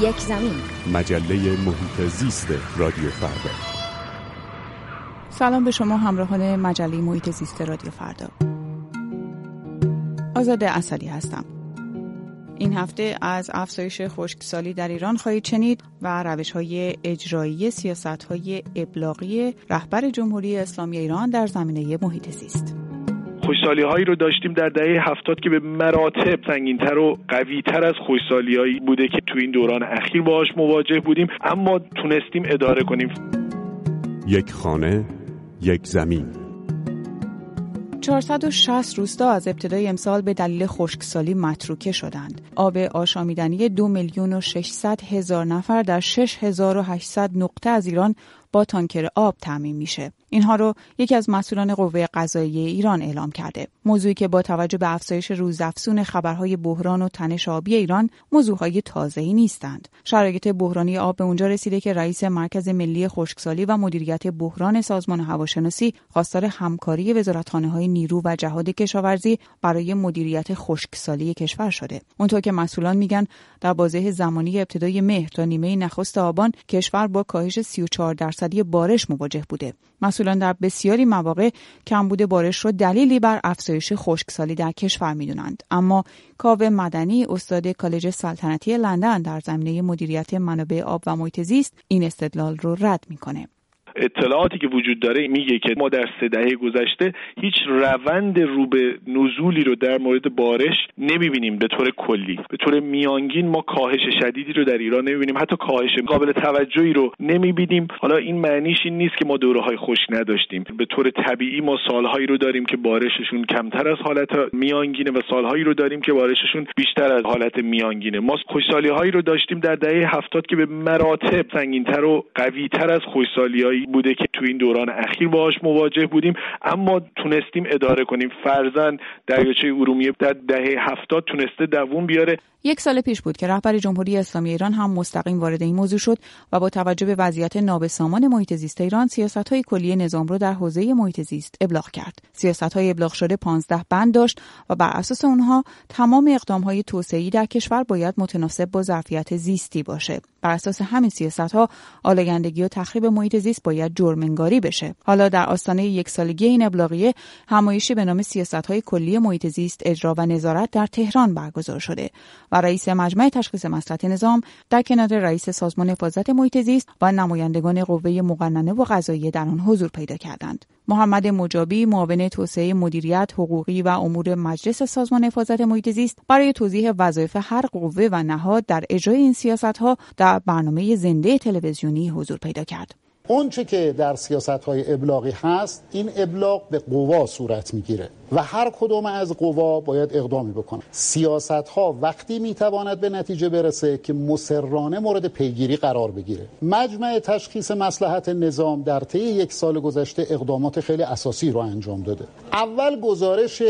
یک زمین. مجله محیط زیست رادیو فردا. سلام به شما همراهان مجله محیط زیست رادیو فردا. آزاده اصلی هستم. این هفته از افزایش خشکسالی در ایران خواهید شنید و روش های اجرایی سیاست های ابلاغی رهبر جمهوری اسلامی ایران در زمینه محیط زیست. خوشسالی هایی رو داشتیم در دهه هفتاد که به مراتب سنگینتر و قویتر از خوشسالی هایی بوده که تو این دوران اخیر باهاش مواجه بودیم اما تونستیم اداره کنیم یک خانه یک زمین 460 روستا از ابتدای امسال به دلیل خشکسالی متروکه شدند. آب آشامیدنی دو میلیون و 600 هزار نفر در 6800 نقطه از ایران با تانکر آب تعمین میشه. اینها رو یکی از مسئولان قوه قضاییه ایران اعلام کرده. موضوعی که با توجه به افزایش روزافزون خبرهای بحران و تنش آبی ایران موضوعهای تازه‌ای نیستند. شرایط بحرانی آب به اونجا رسیده که رئیس مرکز ملی خشکسالی و مدیریت بحران سازمان هواشناسی خواستار همکاری وزارتخانه‌های نیرو و جهاد کشاورزی برای مدیریت خشکسالی کشور شده. اونطور که مسئولان میگن در بازه زمانی ابتدای مهر تا نیمه نخست آبان کشور با کاهش 34 درصدی بارش مواجه بوده. مسئولان در بسیاری مواقع کمبود بارش را دلیلی بر افزایش خشکسالی در کشور می‌دونند. اما کاوه مدنی استاد کالج سلطنتی لندن در زمینه مدیریت منابع آب و محیط زیست این استدلال رو رد می‌کنه. اطلاعاتی که وجود داره میگه که ما در سه دهه گذشته هیچ روند رو به نزولی رو در مورد بارش نمی‌بینیم به طور کلی. به طور میانگین ما کاهش شدیدی رو در ایران نمی‌بینیم. حتی کاهش قابل توجهی رو نمی‌بینیم. حالا این معنیش این نیست که ما دوره های خوش نداشتیم. به طور طبیعی ما سالهایی رو داریم که بارششون کمتر از حالت میانگینه و سالهایی رو داریم که بارششون بیشتر از حالت میانگینه. ما خوشسالی هایی رو داشتیم در دهه هفتاد که به مراتب سنگینتر و قویتر از خوشسالی بوده که تو این دوران اخیر باهاش مواجه بودیم اما تونستیم اداره کنیم. فرزن دریاچه ارومیه در دهه هفتاد تونسته دووم بیاره. یک سال پیش بود که رهبر جمهوری اسلامی ایران هم مستقیم وارد این موضوع شد و با توجه به وضعیت نابسامان محیط زیست ایران سیاست های کلی نظام رو در حوزه محیط زیست ابلاغ کرد. سیاست های ابلاغ شده 15 بند داشت و بر اساس اونها تمام اقدام های توسعه‌ای در کشور باید متناسب با ظرفیت زیستی باشه. بر اساس همین سیاست ها آلایندگی و تخریب محیط زیست باید جرم‌انگاری بشه. حالا در آستانه یک سالگی این ابلاغیه همایشی به نام سیاست های کلی محیط زیست اجرا و نظارت در تهران برگزار شده و رئیس مجمع تشخیص مصلحت نظام در کنار رئیس سازمان حفاظت محیط زیست و نمایندگان قوه مقننه و قضاییه در آن حضور پیدا کردند. محمد مجابی معاون توسعه مدیریت حقوقی و امور مجلس سازمان حفاظت محیط زیست برای توضیح وظایف هر قوه و نهاد در اجرای این سیاست ها در برنامه زنده تلویزیونی حضور پیدا کرد. اونچه که در سیاست های ابلاغی هست این ابلاغ به قوا صورت می‌گیره و هر کدوم از قوا باید اقدامی بکنه سیاست ها وقتی می‌تواند به نتیجه برسه که مسررانه مورد پیگیری قرار بگیره. مجمع تشخیص مسلحت نظام در طی یک سال گذشته اقدامات خیلی اساسی رو انجام داده. اول گزارش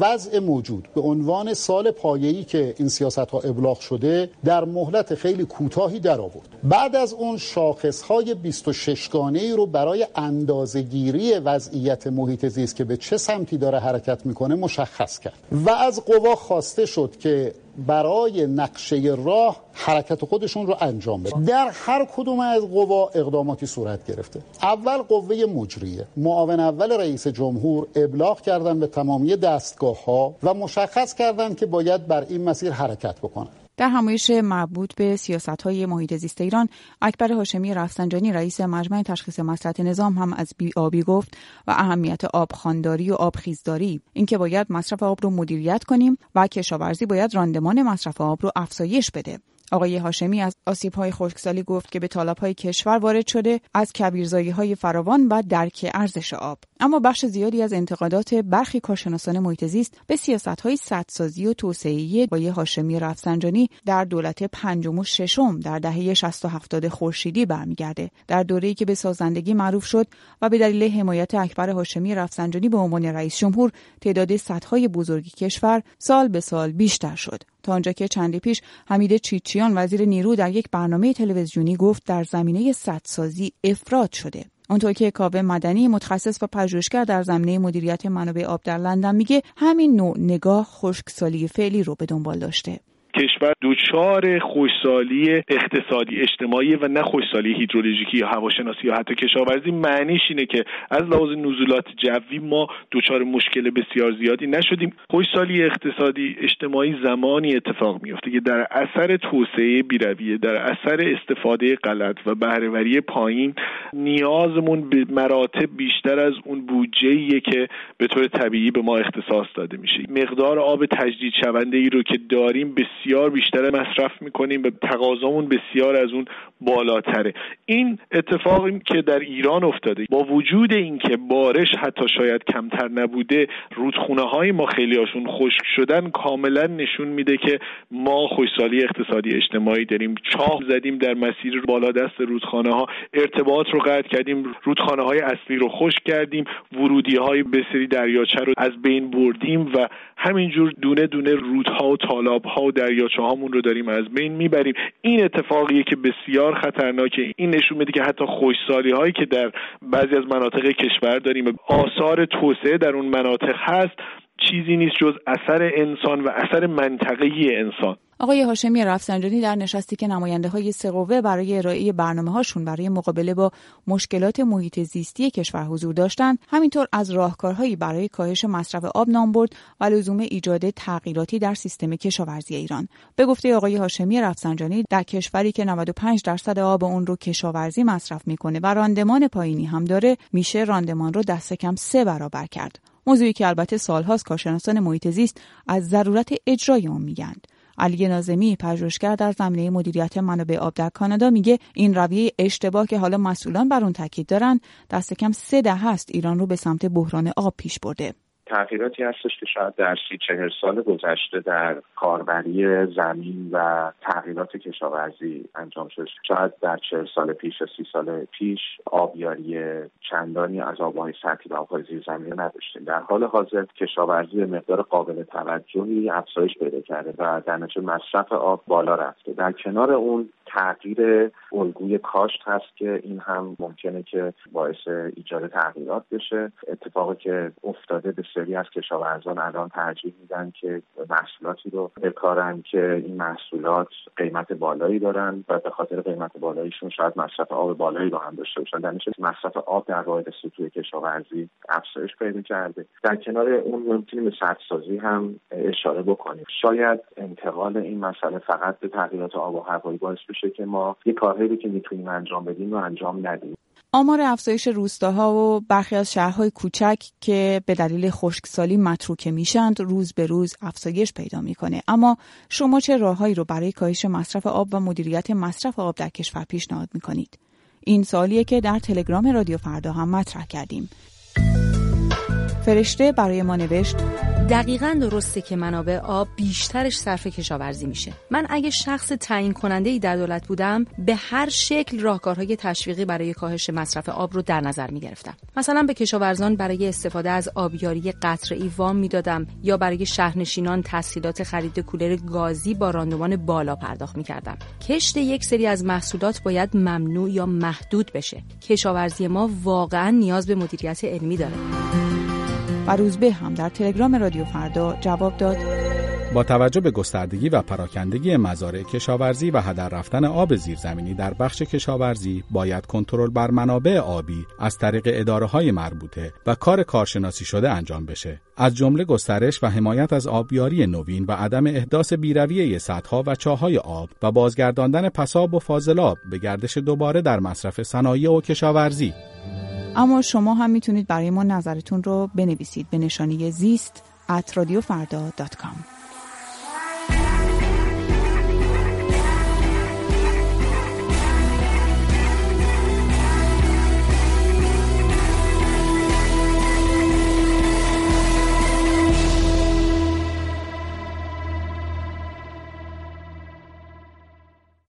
وضع موجود به عنوان سال پایه‌ای که این سیاست ها ابلاغ شده در مهلت خیلی کوتاهی در آورد. بعد از اون شاخص های 26 گانه ای رو برای اندازه‌گیری وضعیت محیط زیست که به چه سمتی داره حرکت می‌کنه مشخص کرد. و از قوا خواسته شد که برای نقشه راه حرکت خودشون رو انجام بده. در هر کدوم از قوا اقداماتی صورت گرفته. اول قوه مجریه. معاون اول رئیس جمهور ابلاغ کردن به تمامی دستگاه ها و مشخص کردند که باید بر این مسیر حرکت بکنن. در همایش مربوط به سیاست های محیط زیست ایران اکبر هاشمی رفسنجانی رئیس مجمع تشخیص مصلحت نظام هم از بی آبی گفت و اهمیت آب خانداری و آب خیزداری اینکه باید مصرف آب رو مدیریت کنیم و کشاورزی باید راندمان مصرف آب رو افزایش بده. آقای هاشمی از آسیب های خشکسالی گفت که به طالب های کشور وارد شده از کبیرزایی های فراوان و درک ارزش آب. اما بخش زیادی از انتقادات برخی کارشناسان محیط زیست به سیاست های سدسازی و توسعه آقای هاشمی رفسنجانی در دولت پنجم و ششم در دهه 60 و 70 خورشیدی برمیگرده. در دوره‌ای که به سازندگی معروف شد و به دلیل حمایت اکبر هاشمی رفسنجانی به عنوان رئیس جمهور تعداد سدهای بزرگی کشور سال به سال بیشتر شد. تا آنجا که چندی پیش حمید چیچیان وزیر نیرو در یک برنامه تلویزیونی گفت در زمینه سدسازی افراد شده. اونطور که کاوه مدنی متخصص و پژوهشگر در زمینه مدیریت منابع آب در لندن میگه همین نوع نگاه خشکسالی فعلی رو به دنبال داشته. کشور دچار خوشسالی اقتصادی اجتماعی و نه خوشسالی هیدرولوژیکی یا هواشناسی یا حتی کشاورزی. معنیش اینه که از لحاظ نزولات جوی ما دچار مشکل بسیار زیادی نشدیم. خوشسالی اقتصادی اجتماعی زمانی اتفاق میفته که در اثر توسعه بیرویه در اثر استفاده غلط و بهرهوری پایین نیازمون به مراتب بیشتر از اون بودجه که به طور طبیعی به ما اختصاص داده میشه. مقدار آب تجدید شونده ای رو که داریم بسیار بیشتر مصرف می‌کنیم به تقاضامون بسیار از اون بالاتره. این اتفاقی که در ایران افتاده با وجود اینکه بارش حتی شاید کمتر نبوده رودخونه های ما خیلی هاشون خشک شدن کاملا نشون میده که ما خوشسالی اقتصادی اجتماعی داریم. چاه زدیم در مسیر بالا دست رودخانه ها ارتباط رو قطع کردیم. رودخانه های اصلی رو خشک کردیم. ورودی های به سری دریاچه رو از بین بردیم و همینجور دونه دونه رودها و تالاب ها و دریاچه هامون رو داریم از بین می‌بریم. این اتفاقیه که بسیار خطرناکه. این نشون میده که حتی خوشسالی هایی که در بعضی از مناطق کشور داریم آثار توسعه در اون مناطق هست چیزی نیست جز اثر انسان و اثر منطقه انسان. آقای هاشمی رفسنجانی در نشستی که نماینده های سقوه برای ارائه برنامه هاشون برای مقابله با مشکلات محیط زیستی کشور حضور داشتند همینطور از راهکارهایی برای کاهش مصرف آب نام برد و لزوم ایجاد تغییراتی در سیستم کشاورزی ایران. به گفته آقای هاشمی رفسنجانی در کشوری که 95 درصد آب اون رو کشاورزی مصرف می‌کنه و راندمان پایینی هم داره میشه راندمان رو دست کم سه برابر کرد. موضوعی که البته سالهاست کارشناسان محیط زیست از ضرورت اجرای اون میگند علی نازمی پژوهشگر در زمینه مدیریت منابع آب در کانادا میگه این رویه اشتباه که حالا مسئولان بر اون تاکید دارن دست کم سه دهه است ایران رو به سمت بحران آب پیش برده. تغییراتی هستش که شاید در سی چهل سال گذشته در کاربری زمین و تغییرات کشاورزی انجام شد. شاید در چهل سال پیش یا سی سال پیش آبیاری چندانی از آبهای سطحی و آبهای زیرزمینی نداشتیم. در حال حاضر کشاورزی به مقدار قابل توجهی افزایش پیدا کرده و در نتیجه مصرف آب بالا رفته. در کنار اون تغییر الگوی کاشت هست که این هم ممکنه که باعث ایجاد تغییرات بشه. اتفاقی که افتاده بسیاری از کشاورزان الان ترجیح میدن که محصولاتی رو بکارن که این محصولات قیمت بالایی دارن و به خاطر قیمت بالاییشون شاید مصرف آب بالایی رو هم داشته باشن. در مصرف آب در واحد سطوح کشاورزی افزایش پیدا کرده. در کنار اون ممکنیم به سدسازی هم اشاره بکنیم. شاید انتقال این مسئله فقط به تغییرات آب و هوایی باعث که ما یه کارهایی که می‌تونیم انجام بدیم و انجام ندیم. آمار افزایش روستاها و برخی از شهرهای کوچک که به دلیل خشکسالی متروکه میشند روز به روز افزایش پیدا می‌کنه. اما شما چه راههایی رو برای کاهش مصرف آب و مدیریت مصرف آب در کشور پیشنهاد می‌کنید؟ این سالیه که در تلگرام رادیو فردا هم مطرح کردیم. فرشته برای ما نوشت دقیقا درسته که منابع آب بیشترش صرف کشاورزی میشه. من اگه شخص تعیین کننده ای در دولت بودم به هر شکل راهکارهای تشویقی برای کاهش مصرف آب رو در نظر می‌گرفتم. مثلا به کشاورزان برای استفاده از آبیاری قطره‌ای وام می‌دادم یا برای شهرنشینان تسهیلات خرید کولر گازی با راندمان بالا پرداخت می‌کردم. کشت یک سری از محصولات باید ممنوع یا محدود بشه. کشاورزی ما واقعا نیاز به مدیریت علمی داره. و روزبه هم در تلگرام رادیو فردا جواب داد. با توجه به گستردگی و پراکندگی مزارع کشاورزی و هدر رفتن آب زیرزمینی در بخش کشاورزی باید کنترل بر منابع آبی از طریق اداره های مربوطه و کار کارشناسی شده انجام بشه. از جمله گسترش و حمایت از آبیاری نوین و عدم احداث بیرویه سدها و چاهای آب و بازگرداندن پساب و فاضلاب به گردش دوباره در مصرف صنایع و کشاورزی. اما شما هم می‌تونید برای ما نظرتون رو بنویسید به نشانی زیست